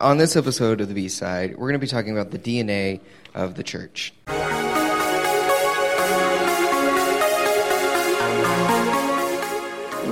On this episode of the B side, we're going to be talking about the DNA of the church.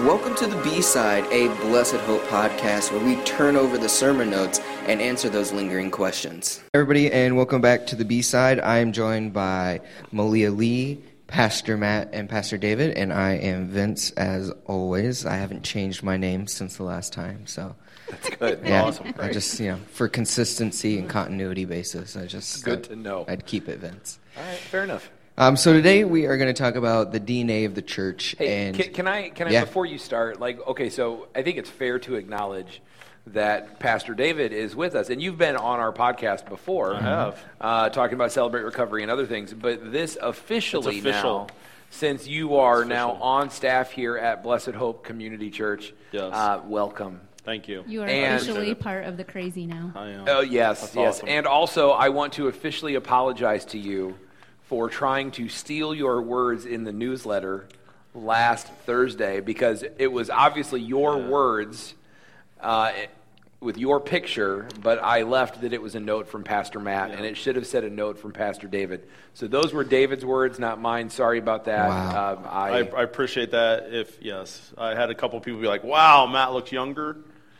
Welcome to the B side, a Blessed Hope podcast where we turn over the sermon notes and answer those lingering questions. Everybody, and welcome back to the B side. I am joined by Malia Lee, Pastor Matt, and Pastor David, and I am Vince as always. I haven't changed my name since the last time, so. That's good. Yeah, Awesome. I just you know for consistency and continuity basis, I just Good I'd- to know. I'd keep it, Vince. All right, fair enough. Um, so today we are going to talk about the DNA of the church, Hey, and can, can I can I Yeah. before you start? Like, okay, so I think it's fair to acknowledge that Pastor David is with us, and you've been on our podcast before. I have. uh, talking about celebrate recovery and other things. But this officially official. now, since you are now on staff here at Blessed Hope Community Church, Yes. uh, welcome. Thank you. You are And- officially part of the crazy now. I am. Oh yes, That's yes. awesome. And also, I want to officially apologize to you for trying to steal your words in the newsletter last Thursday because it was obviously your words uh, it- with your picture, but I left that it was a note from Pastor Matt, and it should have said a note from Pastor David. So those were David's words, not mine. Sorry about that. Wow. Um, I, I, I appreciate that. If yes, I had a couple people be like, "Wow, Matt looks younger."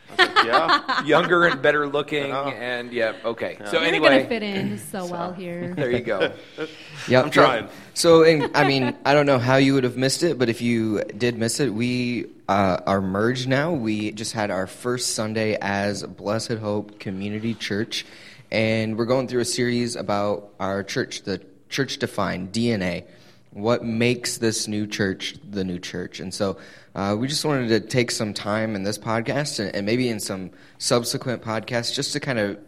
I was like, yeah. younger and better looking, Yeah. and yeah, okay. So You're anyway, gonna fit in so well here. there you go. Yep, I'm trying. yep. So, and, I mean, I don't know how you would have missed it, but if you did miss it, we uh, are merged now. We just had our first Sunday as Blessed Hope Community Church, and we're going through a series about our church, the church defined DNA. What makes this new church the new church? And so uh, we just wanted to take some time in this podcast and, and maybe in some subsequent podcasts just to kind of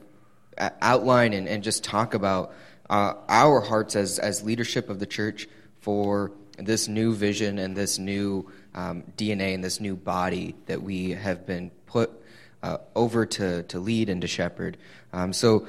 uh, outline and, and just talk about uh, our hearts as, as leadership of the church for this new vision and this new um, DNA and this new body that we have been put uh, over to, to lead and to shepherd. Um, so,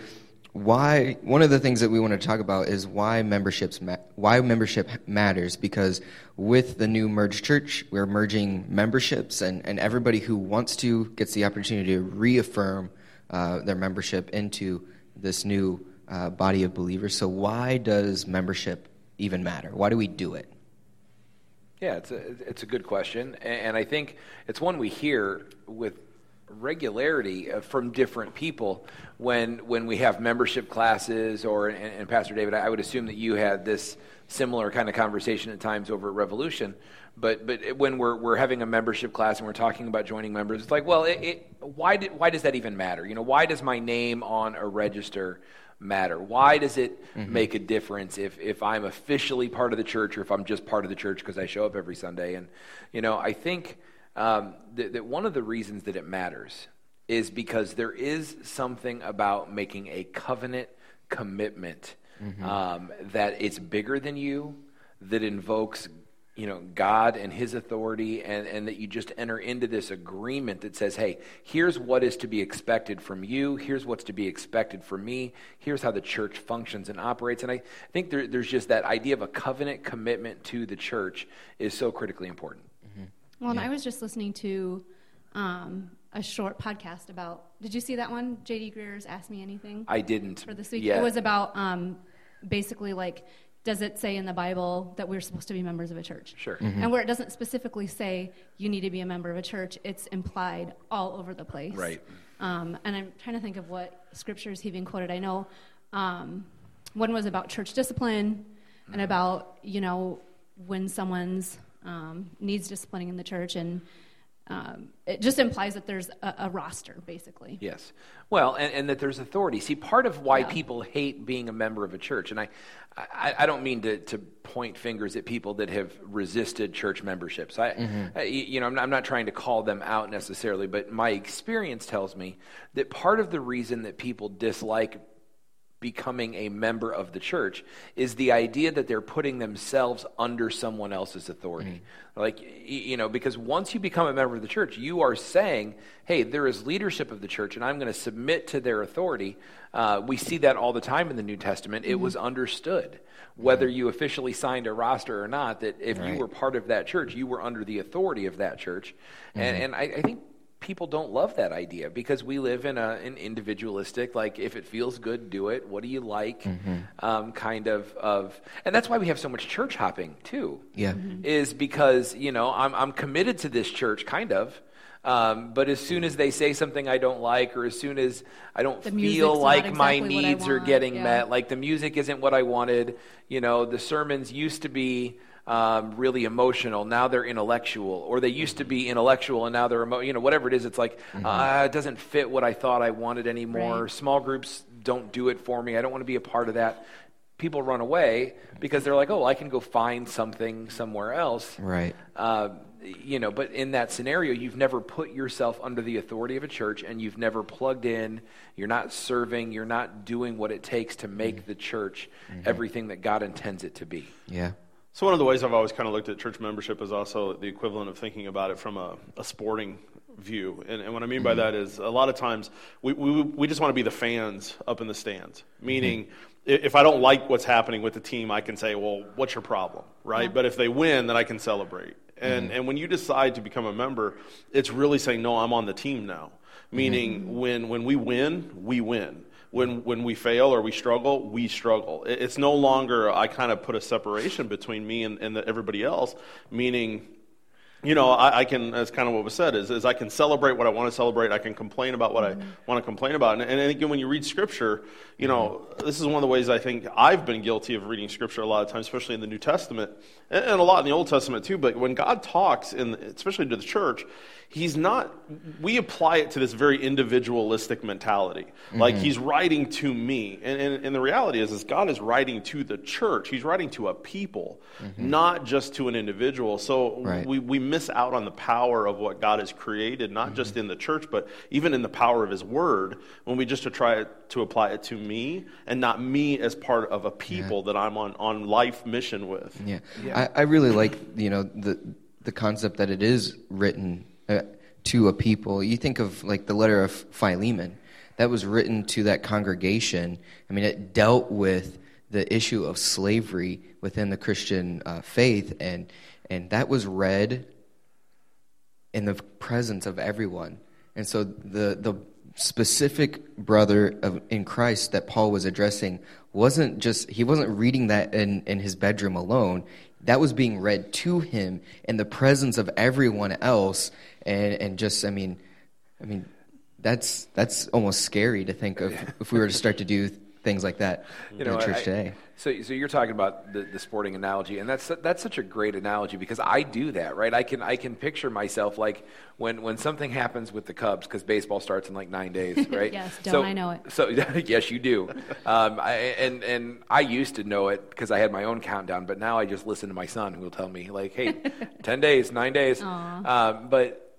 why one of the things that we want to talk about is why memberships ma- why membership matters because with the new merged church we're merging memberships and, and everybody who wants to gets the opportunity to reaffirm uh, their membership into this new uh, body of believers so why does membership even matter why do we do it Yeah, it's a, it's a good question. And I think it's one we hear with regularity uh, from different people when, when we have membership classes or, and, and Pastor David, I would assume that you had this similar kind of conversation at times over at Revolution. But, but when we're, we're having a membership class and we're talking about joining members, it's like, well, it, it, why, did, why does that even matter? You know, why does my name on a register matter? Why does it make a difference if, if I'm officially part of the church or if I'm just part of the church because I show up every Sunday? And, you know, I think um, that, that one of the reasons that it matters is because there is something about making a covenant commitment um, that it's bigger than you, that invokes you know God and His authority, and, and that you just enter into this agreement that says, "Hey, here's what is to be expected from you. Here's what's to be expected from me. Here's how the church functions and operates." And I think there, there's just that idea of a covenant commitment to the church is so critically important. Well, and I was just listening to um, a short podcast about. Did you see that one? JD Greear's Ask Me Anything I didn't for this week. yet. It was about um, basically like, does it say in the Bible that we're supposed to be members of a church? Sure. And where it doesn't specifically say you need to be a member of a church, it's implied all over the place. Right. Um, and I'm trying to think of what scriptures he even quoted. I know um, one was about church discipline and about, you know, when someone's um, needs disciplining in the church. And um, it just implies that there's a, a roster, basically. Yes. Well, and, and that there's authority. See, part of why Yeah. people hate being a member of a church, and I, I, I don't mean to, to point fingers at people that have resisted church memberships. I, I- you know, I'm not, I'm not trying to call them out necessarily, but my experience tells me that part of the reason that people dislike becoming a member of the church is the idea that they're putting themselves under someone else's authority. Mm-hmm. Like, you know, because once you become a member of the church, you are saying, hey, there is leadership of the church, and I'm going to submit to their authority. Uh, we see that all the time in the New Testament. It was mm-hmm. understood, whether you officially signed a roster or not, that if you were part of that church, you were under the authority of that church. And, mm-hmm. and I, I think people don't love that idea because we live in a, an individualistic, like if it feels good, do it. What do you like? Um, kind of of, and that's why we have so much church hopping too. Yeah. is because you know I'm I'm committed to this church, kind of. Um, but as soon as they say something I don't like, or as soon as I don't The feel like my exactly what I needs are getting yeah. met, like the music isn't what I wanted, you know, the sermons used to be um, really emotional, now they're intellectual, or they used to be intellectual and now they're emo- you know whatever it is. It's like uh, it doesn't fit what I thought I wanted anymore. Right. Small groups don't do it for me. I don't want to be a part of that. People run away because they're like, oh, I can go find something somewhere else. Right. Uh, you know, but in that scenario, you've never put yourself under the authority of a church and you've never plugged in. You're not serving. You're not doing what it takes to make the church everything that God intends it to be. Yeah. So one of the ways I've always kind of looked at church membership is also the equivalent of thinking about it from a, a sporting view. And, and what I mean by mm-hmm. that is a lot of times we, we, we just want to be the fans up in the stands, mm-hmm. meaning i if I don't like what's happening with the team, I can say, well, what's your problem, right? But if they win, then I can celebrate. And, mm-hmm. and when you decide to become a member, it's really saying, no, I'm on the team now. Meaning when, when we win, we win when when we fail or we struggle, we struggle. It's no longer I kind of put a separation between me and, and the, everybody else, meaning. You know, I, I can, as kind of what was said, is, is I can celebrate what I want to celebrate. I can complain about what I mm-hmm. want to complain about. And, and again, when you read Scripture, you know, mm-hmm. this is one of the ways I think I've been guilty of reading Scripture a lot of times, especially in the New Testament, and, and a lot in the Old Testament too. But when God talks, in, especially to the church, He's not, we apply it to this very individualistic mentality. Like mm-hmm. He's writing to me. And, and, and the reality is, is God is writing to the church. He's writing to a people, mm-hmm. not just to an individual. So Right. we, we miss out on the power of what God has created, not mm-hmm. just in the church, but even in the power of His Word, when we just to try to apply it to me and not me as part of a people that I'm on, on life mission with. Yeah, I, I really like you know the the concept that it is written uh, to a people. You think of like the letter of Philemon, that was written to that congregation. I mean, it dealt with the issue of slavery within the Christian uh, faith, and and that was read in the presence of everyone. And so the the specific brother of, in Christ that Paul was addressing wasn't just he wasn't reading that in, in his bedroom alone. That was being read to him in the presence of everyone else. And, and just I mean I mean that's that's almost scary to think of if we were to start to do things like that you know, in church I- today. So, so you're talking about the, the sporting analogy, and that's that's such a great analogy because I do that, right? I can I can picture myself like when when something happens with the Cubs because baseball starts in like nine days, right? Yes, don't so, I know it. So yes, you do. Um, I, and and I used to know it because I had my own countdown, but now I just listen to my son who will tell me like, hey, ten days, nine days. Um, but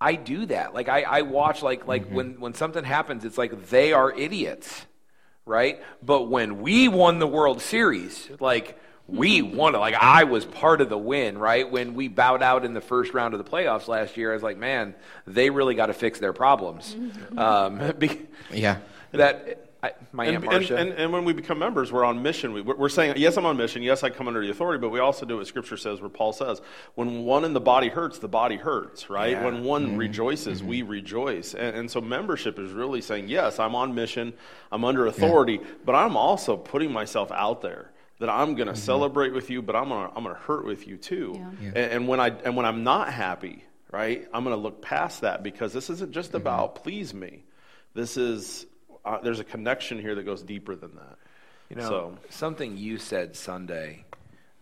I do that. Like I, I watch like like when, when something happens, it's like they are idiots, right? But when we won the World Series, like we won it. Like I was part of the win, right? When we bowed out in the first round of the playoffs last year, I was like, man, they really got to fix their problems. Um, be- Yeah. that I, my And, aunt Marcia. and, and when we become members, we're on mission. We, we're saying, yes, I'm on mission. Yes, I come under the authority, but we also do what Scripture says, where Paul says, when one in the body hurts, the body hurts, right? Yeah. When one mm-hmm. rejoices, we mm-hmm. rejoice. And, and so membership is really saying, yes, I'm on mission, I'm under authority, but I'm also putting myself out there. That I'm going to mm-hmm. celebrate with you, but I'm going to I'm going to hurt with you too. Yeah. Yeah. And, and when I and when I'm not happy, right, I'm going to look past that because this isn't just about please me. This is uh, there's a connection here that goes deeper than that. You know, So- something you said Sunday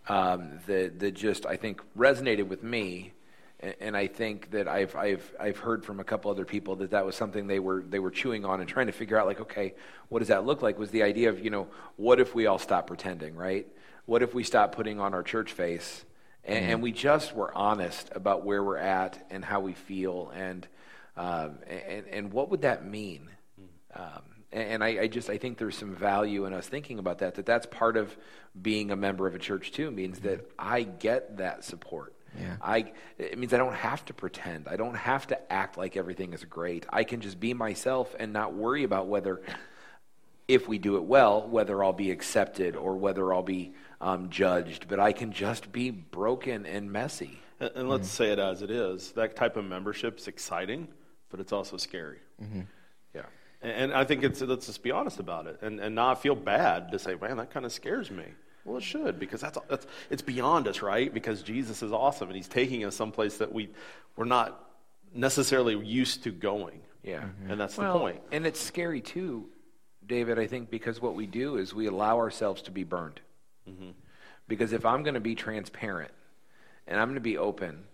um, that that just I think resonated with me, and, and I think that I've I've I've heard from a couple other people that that was something they were they were chewing on and trying to figure out like okay, what does that look like? Was the idea of you know what if we all stop pretending, right? What if we stop putting on our church face and, and we just were honest about where we're at and how we feel and um, and and what would that mean? Um, and and I, I just I think there's some value in us thinking about that. That that's part of being a member of a church too. Means that I get that support. Yeah. I it means I don't have to pretend. I don't have to act like everything is great. I can just be myself and not worry about whether if we do it well, whether I'll be accepted or whether I'll be um, judged. But I can just be broken and messy. And, and let's say it as it is. That type of membership is exciting, but it's also scary. Yeah. And, and I think it's let's just be honest about it, and, and not feel bad to say, man, that kind of scares me. Well, it should because that's that's it's beyond us, right? Because Jesus is awesome, and He's taking us someplace that we we're not necessarily used to going. Yeah. And that's Well, the point. And it's scary too, David, I think, because what we do is we allow ourselves to be burned. Mm-hmm. Because if I'm going to be transparent and I'm going to be open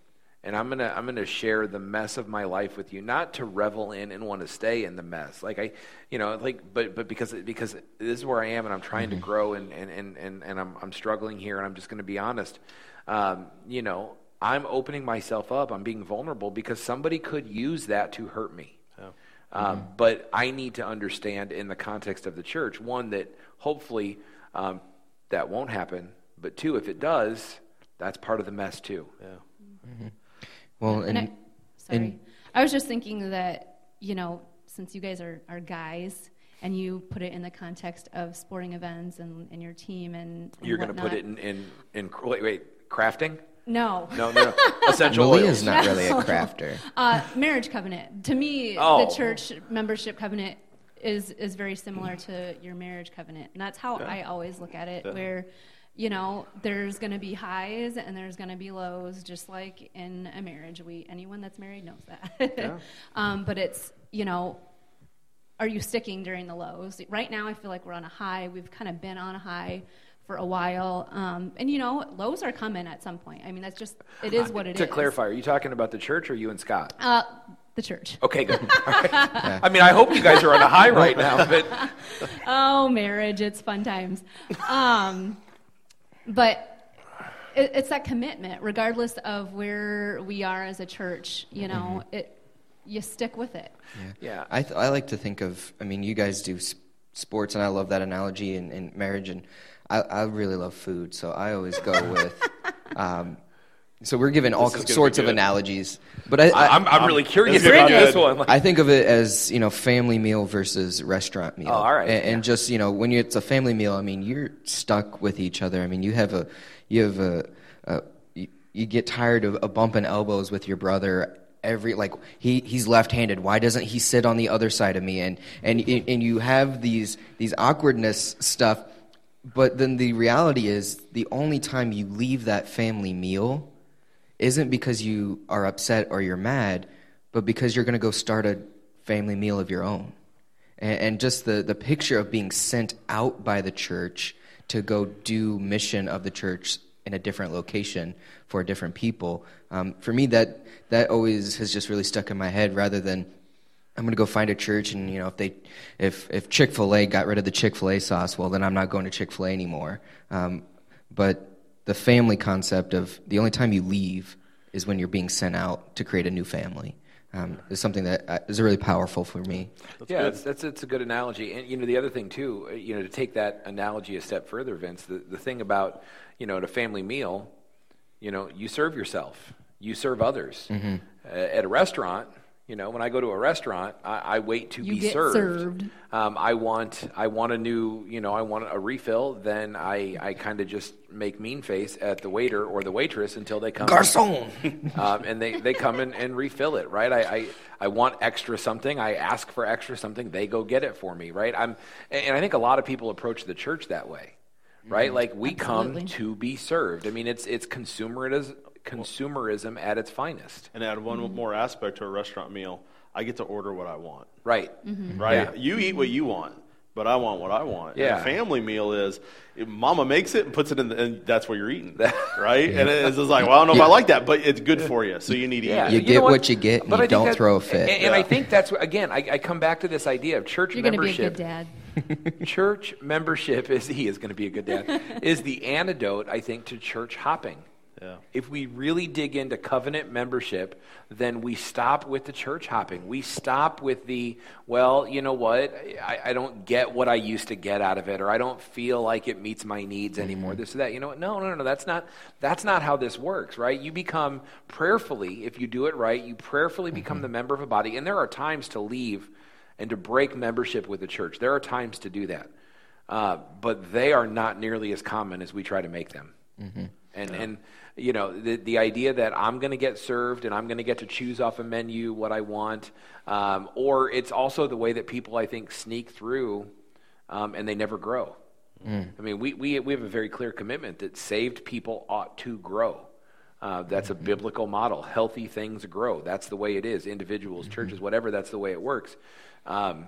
and I'm going to I'm going to share the mess of my life with you, not to revel in and want to stay in the mess. Like I, you know, like but but because because this is where I am and I'm trying to grow and and and and, and I'm I'm struggling here and I'm just going to be honest. Um, you know, I'm opening myself up. I'm being vulnerable because somebody could use that to hurt me. Um, But I need to understand in the context of the church, one, that hopefully um, that won't happen. But two, if it does, that's part of the mess too. Yeah. Well, And and, I, sorry, and- I was just thinking that you know, since you guys are, are guys, and you put it in the context of sporting events and, and your team and, and You're going to put it in, in, in wait, wait, crafting? no, No, no, no. Essential Malia's oils. not really a crafter. uh, marriage covenant. To me, Oh. the church membership covenant is is very similar to your marriage covenant, and that's how I always look at it. Yeah. Where you know there's going to be highs and there's going to be lows, just like in a marriage. We anyone that's married knows that. Yeah. um, but it's you know. Are you sticking during the lows? Right now, I feel like we're on a high. We've kind of been on a high for a while, um, and you know, lows are coming at some point. I mean, that's just it is what it is. to clarify, are you talking about the church or you and Scott? uh, the church. Okay, good. All right. I mean, I hope you guys are on a high right now, but Oh, marriage, it's fun times. Um, but it, it's that commitment, regardless of where we are as a church, you know, it, you stick with it. yeah. I, th- I like to think of, I mean, you guys do s- sports, and I love that analogy in, in marriage, and I, I really love food, so I always go with. Um, so we're given all This is gonna be sorts of analogies, but I, I, I'm, I'm really curious about good. this one. I think of it as you know family meal versus restaurant meal. Oh, all right, And, and yeah. just you know when you, it's a family meal, I mean you're stuck with each other. I mean you have a you have a, a you, you get tired of, of bumping elbows with your brother. Every like he he's left-handed. Why doesn't he sit on the other side of me? And and and you have these these awkwardness stuff. But then the reality is the only time you leave that family meal isn't because you are upset or you're mad, but because you're going to go start a family meal of your own. And, and just the, the picture of being sent out by the church to go do mission of the church in a different location for different people. Um, for me, that that always has just really stuck in my head. Rather than I'm going to go find a church, and you know, if they, if if Chick Fil A got rid of the Chick Fil A sauce, well, then I'm not going to Chick Fil A anymore. Um, but the family concept of the only time you leave is when you're being sent out to create a new family um, is something that uh, is really powerful for me. yeah, that's, that's that's a good analogy. And you know, the other thing too, uh, you know, to take that analogy a step further, Vince, the, the thing about you know, at a family meal, you know, you serve yourself, you serve others. Mm-hmm. Uh, at a restaurant, you know, when I go to a restaurant, I, I wait to You be get served. served. Um, I want I want a new, you know, I want a refill. Then I I kind of just make mean face at the waiter or the waitress until they come. Garçon! um, and they, they come in and refill it, right? I, I, I want extra something. I ask for extra something. They go get it for me, right? I'm, and I think a lot of people approach the church that way, right? Like we Absolutely. come to be served. I mean, it's it's consumerism, consumerism at its finest, And add one mm-hmm. more aspect to a restaurant meal. I get to order what I want. right? Mm-hmm. Right? Yeah. You eat what you want, but I want what I want. And Yeah. a family meal is if mama makes it and puts it in, the, and that's what you're eating, right? And it's just like, well, I don't know if I like that, but it's good for you, so you need to Yeah. eat You it. get know what you get, and But you I don't that- throw a fit. And, and I think that's again. I, I come back to this idea of church You're going to be a membership. good dad. church membership is he is going to be a good dad is the antidote i think to church hopping Yeah. if we really dig into covenant membership then we stop with the church hopping. We stop with the well you know what? I, I don't get what i used to get out of it or i don't feel like it meets my needs mm-hmm. anymore this or that. You know what? No no no no that's not that's not how this works right? You become prayerfully if you do it right you prayerfully mm-hmm. become the member of a body and there are times to leave and to break membership with the church. There are times to do that, uh, but they are not nearly as common as we try to make them. Mm-hmm. And and you know the the idea that I'm going to get served and I'm going to get to choose off a menu what I want, um, or it's also the way that people I think sneak through, um, and they never grow. I mean, we, we we have a very clear commitment that saved people ought to grow. Uh, that's a biblical model. Healthy things grow. That's the way it is. Individuals, churches, whatever. That's the way it works. Um,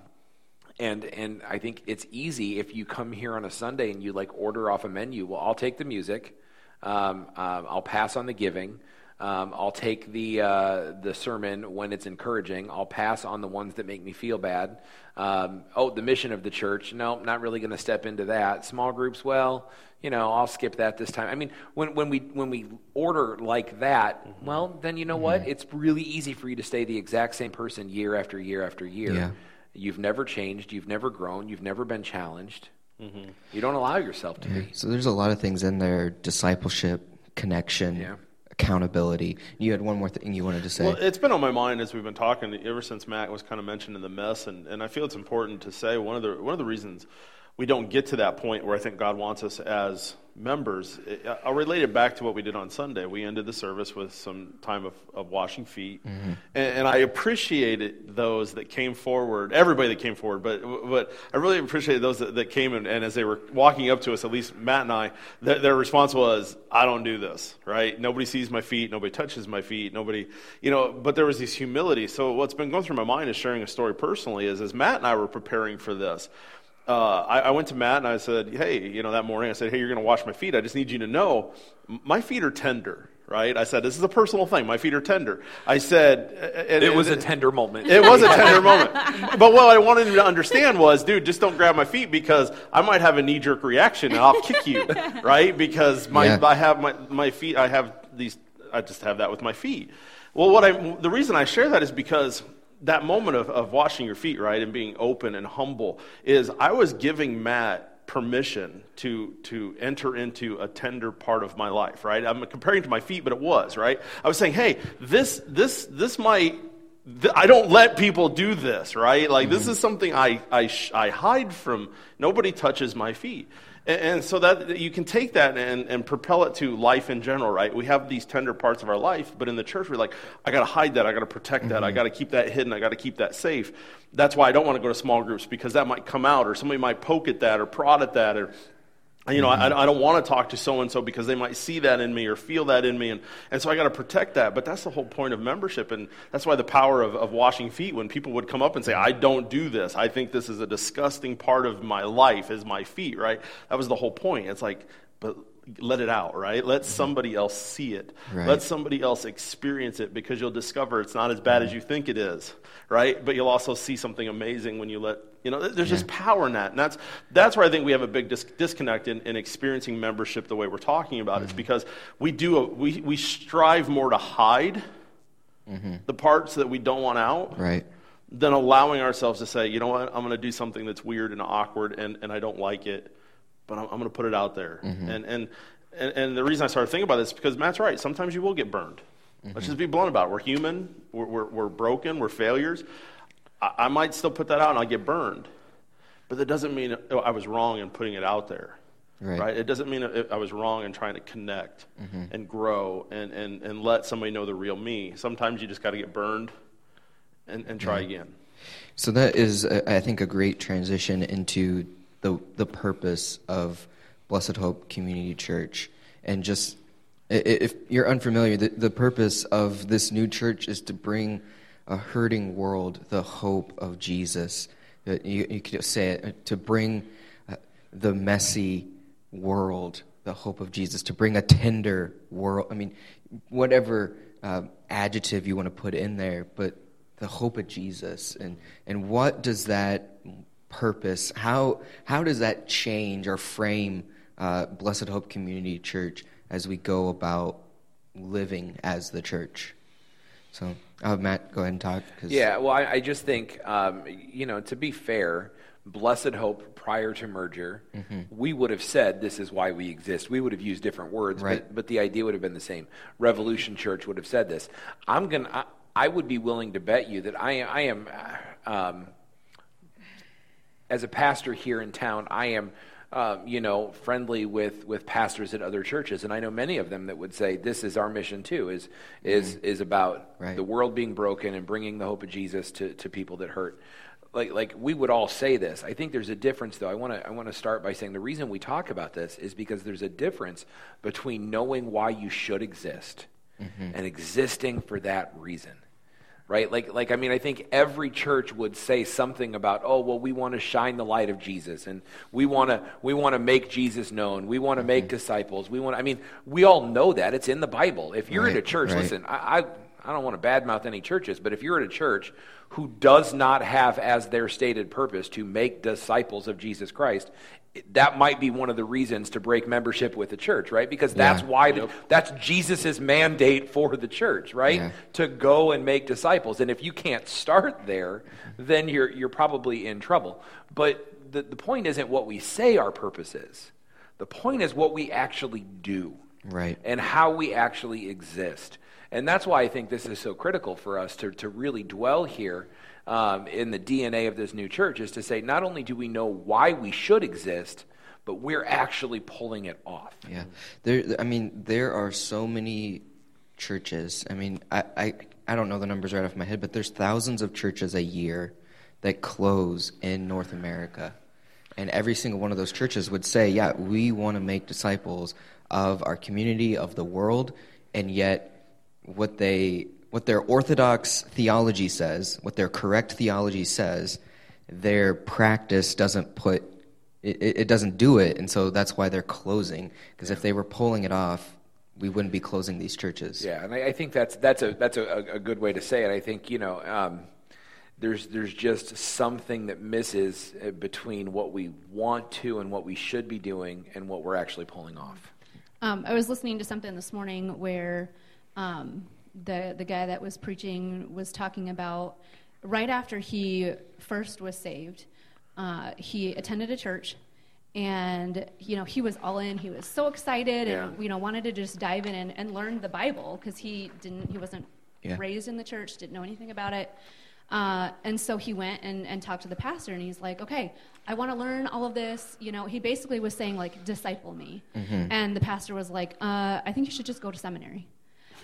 and and I think it's easy if you come here on a Sunday and you like order off a menu. Well, I'll take the music. Um, um, I'll pass on the giving. Um, I'll take the uh, the sermon when it's encouraging. I'll pass on the ones that make me feel bad. Um, oh, the mission of the church. No, not really going to step into that. Small groups. Well, you know, I'll skip that this time. I mean, when when we when we order like that, well, then you know what? It's really easy for you to stay the exact same person year after year after year. Yeah. You've never changed. You've never grown. You've never been challenged. Mm-hmm. You don't allow yourself to be. So there's a lot of things in there: discipleship, connection, Yeah. accountability. You had one more thing you wanted to say. Well, it's been on my mind as we've been talking ever since Matt was kind of mentioned in the mess, and, and I feel it's important to say one of the one of the reasons we don't get to that point where I think God wants us as members. I'll relate it back to what we did on Sunday. We ended the service with some time of, of washing feet, mm-hmm. and, and I appreciated those that came forward, everybody that came forward, but but I really appreciated those that, that came and, and as they were walking up to us, at least Matt and I, their, their response was, "I don't do this, right? Nobody sees my feet, nobody touches my feet, nobody, you know." But there was this humility. So what's been going through my mind is sharing a story personally. Is as Matt and I were preparing for this uh, I, I went to Matt and I said, "Hey, you know, that morning I said, hey, you're going to wash my feet. I just need you to know, my feet are tender, right? I said, this is a personal thing. My feet are tender. I said, and, It was a tender moment. it was a tender moment. But what I wanted him to understand was, dude, just don't grab my feet because I might have a knee jerk reaction and I'll kick you, right? Because my Yeah. I have my, my feet, I have these, I just have that with my feet. Well, what I, the reason I share that is because that moment of, of washing your feet, right, and being open and humble is I was giving Matt permission to to enter into a tender part of my life right i'm comparing to my feet but it was right i was saying hey this this this might th- I don't let people do this, right? Like this mm-hmm. is something I I, sh- I hide from. Nobody touches my feet, and, and so that you can take that and, and propel it to life in general, right? We have these tender parts of our life, but in the church we're like, I got to hide that, I got to protect that, I mm-hmm. got to keep that hidden, I got to keep that safe. That's why I don't want to go to small groups because that might come out, or somebody might poke at that, or prod at that, or you know, I, mm-hmm. I don't want to talk to so and so because they might see that in me or feel that in me. And, and so I got to protect that. But that's the whole point of membership. And that's why the power of, of washing feet, when people would come up and say, I don't do this, I think this is a disgusting part of my life, is my feet, right? That was the whole point. It's like, but let it out, right? Let mm-hmm. somebody else see it. Right. Let somebody else experience it because you'll discover it's not as bad as mm-hmm. you think it is, right? But you'll also see something amazing when you let, you know, there's just power in that. And that's, that's where I think we have a big dis- disconnect in, in experiencing membership the way we're talking about. It's mm-hmm. because we do, a, we, we strive more to hide the parts that we don't want out right. than allowing ourselves to say, you know what, I'm going to do something that's weird and awkward and, and I don't like it, but I'm, I'm going to put it out there. Mm-hmm. And, and, and, and the reason I started thinking about this is because Matt's right. Sometimes you will get burned. Mm-hmm. Let's just be blunt about it. We're human, we're, we're, we're broken, we're failures. I, I might still put that out and I'll get burned. But that doesn't mean I was wrong in putting it out there. Right. It doesn't mean I was wrong in trying to connect mm-hmm. and grow and, and, and let somebody know the real me. Sometimes you just got to get burned and, and try again. So that is, I think, a great transition into the the purpose of Blessed Hope Community Church, and just if you're unfamiliar, the, the purpose of this new church is to bring a hurting world the hope of Jesus. Uh, You, you could say it uh, to bring uh, the messy world the hope of Jesus, to bring a tender world. I mean, whatever uh, adjective you want to put in there, but the hope of Jesus and and what does that purpose how how does that change or frame uh, Blessed Hope Community Church as we go about living as the church? So, uh, Matt, go ahead and talk. 'cause- Yeah, well, I, I just think, um, you know, to be fair, Blessed Hope prior to merger, Mm-hmm. we would have said this is why we exist. We would have used different words, Right. but, but the idea would have been the same. Revolution Church would have said this. I'm gonna. I, I would be willing to bet you that I, I am, uh, um, as a pastor here in town, I am um, you know, friendly with, with pastors at other churches, and I know many of them that would say this is our mission too, is is is about Right. the world being broken and bringing the hope of Jesus to, to people that hurt. Like like we would all say this. I think there's a difference though. I want to I want to start by saying the reason we talk about this is because there's a difference between knowing why you should exist and existing for that reason right? Like like i mean i think every church would say something about oh well we want to shine the light of jesus and we want to we want to make jesus known. We want to mm-hmm. make disciples. We want i mean we all know that. It's in the bible. If you're in a church right. listen I, I i don't want to badmouth any churches but if you're in a church who does not have as their stated purpose to make disciples of jesus christ that might be one of the reasons to break membership with the church right because that's Yeah. why the, that's jesus' mandate for the church right Yeah. to go and make disciples. And if you can't start there, then you're, you're probably in trouble. But the, the point isn't what we say our purpose is, the point is what we actually do Right. and how we actually exist. And that's why I think this is so critical for us to, to really dwell here um, in the DNA of this new church is to say not only do we know why we should exist, but we're actually pulling it off. Yeah, there. I mean, there are so many churches. I mean, I, I I don't know the numbers right off my head, but there's thousands of churches a year that close in North America, and every single one of those churches would say, "Yeah, we want to make disciples of our community, of the world," and yet what they what their orthodox theology says, what their correct theology says, their practice doesn't put it, it it doesn't do it, and so that's why they're closing. Because if they were pulling it off, we wouldn't be closing these churches. Yeah, and I, I think that's that's a that's a, a good way to say it. I think you know um, there's there's just something that misses uh, between what we want to and what we should be doing and what we're actually pulling off. Um, I was listening to something this morning where um, the the guy that was preaching was talking about right after he first was saved, uh, he attended a church, and you know he was all in. He was so excited, and you know wanted to just dive in and, and learn the Bible because he didn't he wasn't Yeah. raised in the church, didn't know anything about it. Uh, and so he went and, and talked to the pastor, and he's like, "Okay, I want to learn all of this." You know, he basically was saying like, "Disciple me," and the pastor was like, uh, "I think you should just go to seminary."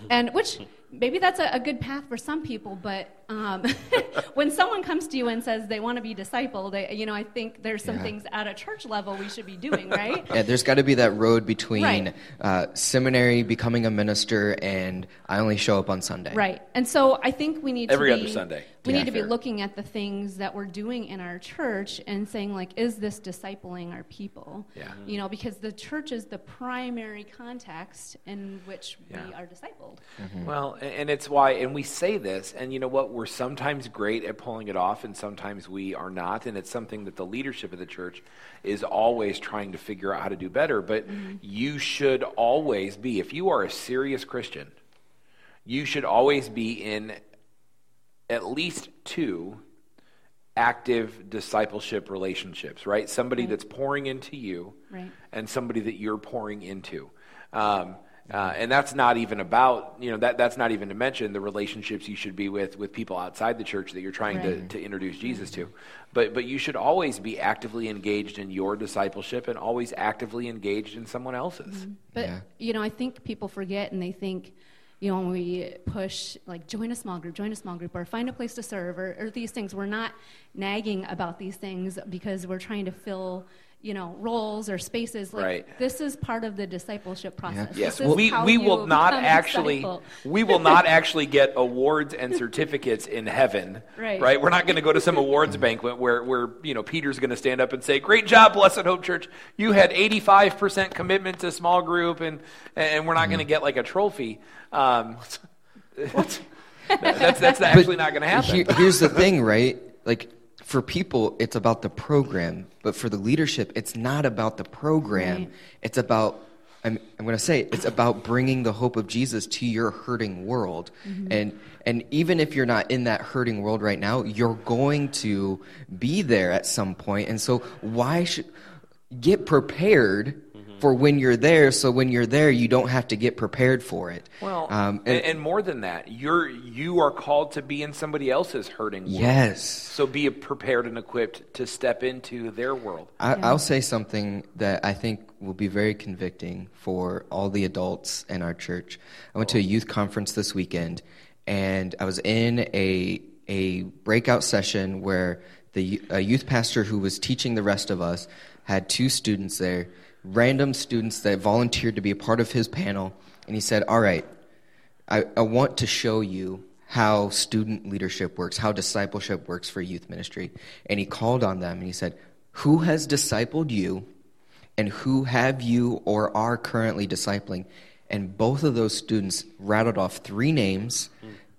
and which maybe that's a, a good path for some people but um, when someone comes to you and says they want to be discipled they, you know i think there's some Yeah. things at a church level we should be doing right Yeah, there's got to be that road between Right. uh, seminary, becoming a minister, and I only show up on Sunday. Right. And so I think we need Every to other be, Sunday, We to need be to be looking at the things that we're doing in our church and saying like, is this discipling our people? Yeah. You know, because the church is the primary context in which we are discipled. Well, a- and it's why, and we say this, and you know what? We're sometimes great at pulling it off, and sometimes we are not. And it's something that the leadership of the church is always trying to figure out how to do better. But you should always be, if you are a serious Christian, you should always be in at least two active discipleship relationships, right? Somebody Right. that's pouring into you Right. and somebody that you're pouring into. Um, uh, and that's not even about, you know, that, that's not even to mention the relationships you should be with with people outside the church that you're trying to, Right. to introduce Jesus to. But, but you should always be actively engaged in your discipleship and always actively engaged in someone else's. But Yeah. you know, I think people forget and they think, you know, when we push like join a small group, join a small group, or find a place to serve, or, or these things, we're not nagging about these things because we're trying to fill, you know, roles or spaces. Like Right. this is part of the discipleship process. Yes, This is we, we will not actually disciple. we will not actually get awards and certificates in heaven. Right. Right? We're not going to go to some awards banquet where where you know Peter's going to stand up and say, "Great job, Blessed Hope Church. You had 85% commitment to small group and and we're not going to get like a trophy." Um, that's that's actually not going to happen. Here- here's the thing, right? Like for people, it's about the program, but for the leadership, it's not about the program. Right. It's about I'm, I'm going to say it, it's about bringing the hope of Jesus to your hurting world, mm-hmm. and and even if you're not in that hurting world right now, you're going to be there at some point. And so, why should get prepared for when you're there. So when you're there, you don't have to get prepared for it. Well, Um, and, and more than that, you're you are called to be in somebody else's hurting world. yes. So be prepared and equipped to step into their world. I, Yeah. I'll say something that I think will be very convicting for all the adults in our church. I went to a youth conference this weekend, and I was in a a breakout session where the a youth pastor who was teaching the rest of us had two students there, random students that volunteered to be a part of his panel, and he said, "All right, I, I want to show you how student leadership works, how discipleship works for youth ministry. And he called on them and he said, Who has discipled you, and who have you or are currently discipling? And both of those students rattled off three names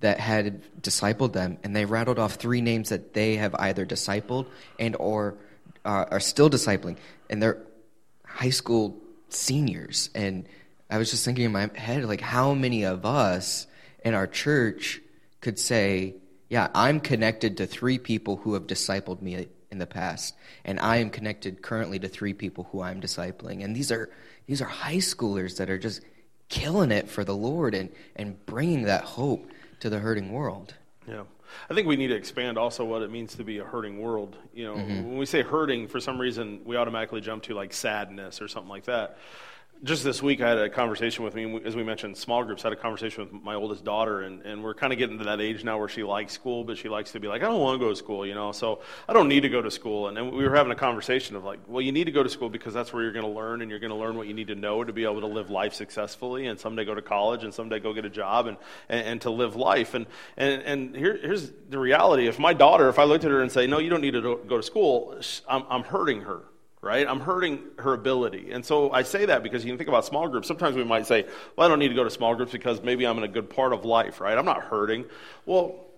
that had discipled them, and they rattled off three names that they have either discipled and or uh, are still discipling. And they're high school seniors and i was just thinking in my head like how many of us in our church could say yeah i'm connected to three people who have discipled me in the past and i am connected currently to three people who i'm discipling. And these are these are high schoolers that are just killing it for the lord and and bringing that hope to the hurting world Yeah. I think we need to expand also what it means to be a hurting world. You know, mm-hmm. when we say hurting, for some reason, we automatically jump to like sadness or something like that. Just this week, I had a conversation with me, as we mentioned, small groups. I had a conversation with my oldest daughter, and, and we're kind of getting to that age now where she likes school, but she likes to be like, I don't want to go to school, you know, so I don't need to go to school. And then we were having a conversation of like, well, you need to go to school because that's where you're going to learn, and you're going to learn what you need to know to be able to live life successfully, and someday go to college, and someday go get a job, and, and, and to live life. And, and, and here, here's the reality if my daughter, if I looked at her and say, no, you don't need to go to school, I'm, I'm hurting her right? I'm hurting her ability. And so I say that because you can think about small groups. Sometimes we might say, well, I don't need to go to small groups because maybe I'm in a good part of life, right? I'm not hurting. Well,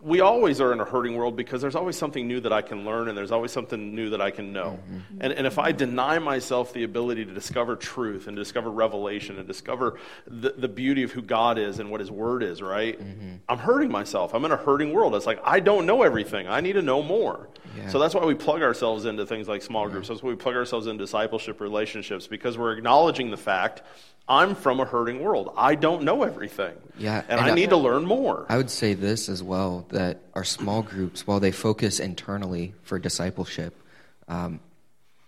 we always are in a hurting world because there's always something new that I can learn and there's always something new that I can know. Mm-hmm. And, and if I deny myself the ability to discover truth and discover revelation and discover the, the beauty of who God is and what His Word is, right? Mm-hmm. I'm hurting myself. I'm in a hurting world. It's like, I don't know everything. I need to know more. Yeah. So that's why we plug ourselves into things like small groups. That's why we plug ourselves into discipleship relationships because we're acknowledging the fact I'm from a hurting world. I don't know everything. Yeah, And, and I I- need to learn more. I would say this as well that our small groups, while they focus internally for discipleship, um,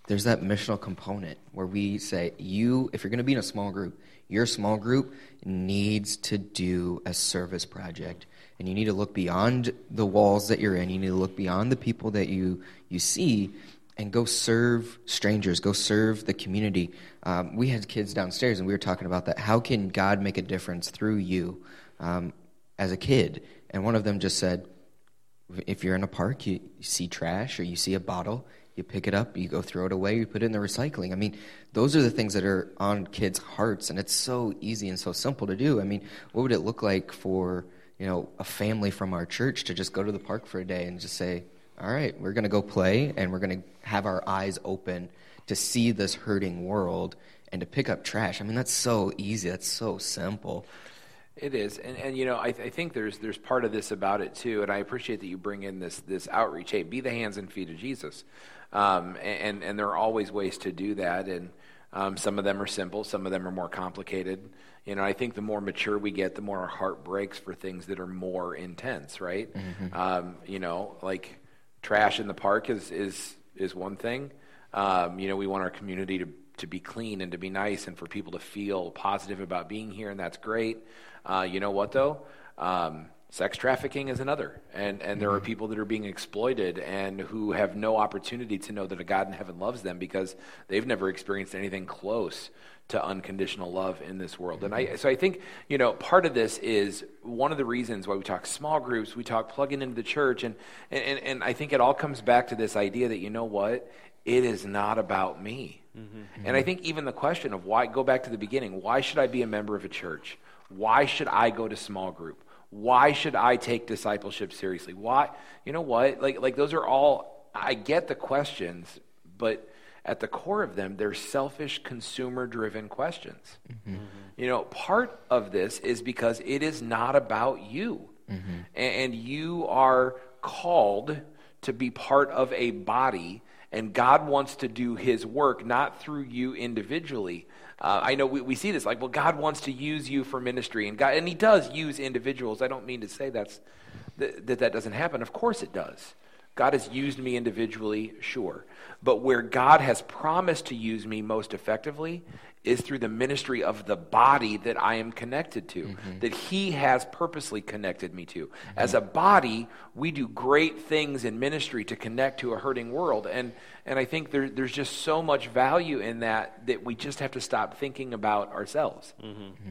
there's that missional component where we say, you, if you're going to be in a small group, your small group needs to do a service project. And you need to look beyond the walls that you're in. You need to look beyond the people that you, you see and go serve strangers, go serve the community. Um, we had kids downstairs and we were talking about that. How can God make a difference through you um, as a kid? And one of them just said, if you're in a park, you, see trash or you see a bottle, you pick it up, you go throw it away, you put it in the recycling. I mean, those are the things that are on kids' hearts, and it's so easy and so simple to do. I mean, what would it look like for you know a family from our church to just go to the park for a day and just say, "All right, we're going to go play, and we're going to have our eyes open to see this hurting world and to pick up trash." I mean, that's so easy. That's so simple. It is, and and you know, I, I think there's there's part of this about it too, and I appreciate that you bring in this this outreach. Hey, be the hands and feet of Jesus, um, and and there are always ways to do that, and um, some of them are simple, some of them are more complicated. You know, I think the more mature we get, the more our heart breaks for things that are more intense, right? Um, you know, like trash in the park is is is one thing. Um, you know, we want our community to to be clean and to be nice and for people to feel positive about being here, and that's great. Uh, you know what though? Um, sex trafficking is another, and and there are mm-hmm. people that are being exploited and who have no opportunity to know that a God in heaven loves them because they've never experienced anything close to unconditional love in this world. And I mm-hmm. so I think you know part of this is one of the reasons why we talk small groups, we talk plugging into the church, and and and I think it all comes back to this idea that you know what it is not about me. Mm-hmm. And I think even the question of why, go back to the beginning, why should I be a member of a church? Why should I go to small group? Why should I take discipleship seriously? Why, you know what? Like, like those are all, I get the questions, but at the core of them, they're selfish, consumer driven questions. Mm-hmm. You know, part of this is because it is not about you. Mm-hmm. And, and you are called to be part of a body And God wants to do his work not through you individually. Uh, I know we, we see this like, well, God wants to use you for ministry, and God, and He does use individuals. I don't mean to say that's that that, that doesn't happen. Of course, it does. God has used me individually, sure. But where God has promised to use me most effectively is through the ministry of the body that I am connected to, mm-hmm. that He has purposely connected me to. Mm-hmm. As a body, we do great things in ministry to connect to a hurting world. And, and I think there, there's just so much value in that that we just have to stop thinking about ourselves. Mm-hmm.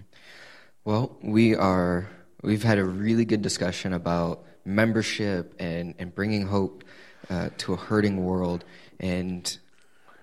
Well, we are, we've had a really good discussion about membership and, and bringing hope uh, to a hurting world. And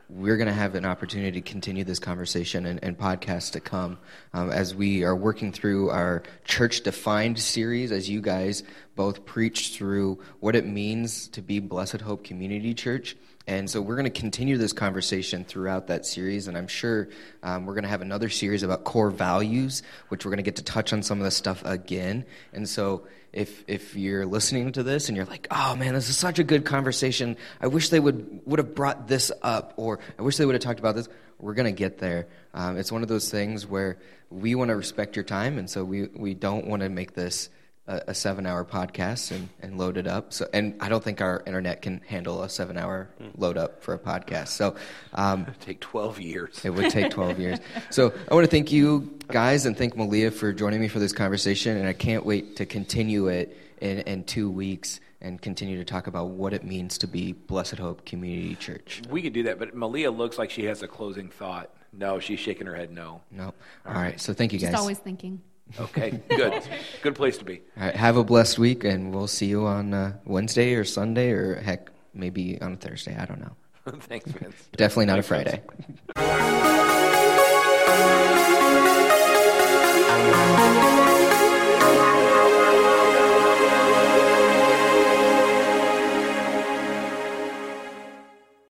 we're going to have an opportunity to continue this conversation and, and podcasts to come um, as we are working through our church defined series as you guys both preach through what it means to be blessed hope community church and so we're going to continue this conversation throughout that series, and I'm sure um, we're going to have another series about core values, which we're going to get to touch on some of this stuff again. And so if if you're listening to this and you're like, oh man, this is such a good conversation. I wish they would would have brought this up, or I wish they would have talked about this. We're to get there. Um, it's one of those things where we want to respect your time, and so we we don't want to make this a, a seven hour podcast and, and load it up. So, and I don't think our internet can handle a seven hour load up for a podcast. So, um, it would take 12 years. It would take 12 years. So, I want to thank you guys and thank Malia for joining me for this conversation. And I can't wait to continue it in, in two weeks and continue to talk about what it means to be Blessed Hope Community Church. We could do that, but Malia looks like she has a closing thought. No, she's shaking her head no. No. All right. So thank you guys. Just always thinking. Okay, good. good place to be. All right, have a blessed week, and we'll see you on uh, Wednesday or Sunday or heck, maybe on a Thursday. I don't know. Thanks, Vince. Definitely not Thanks, a Friday.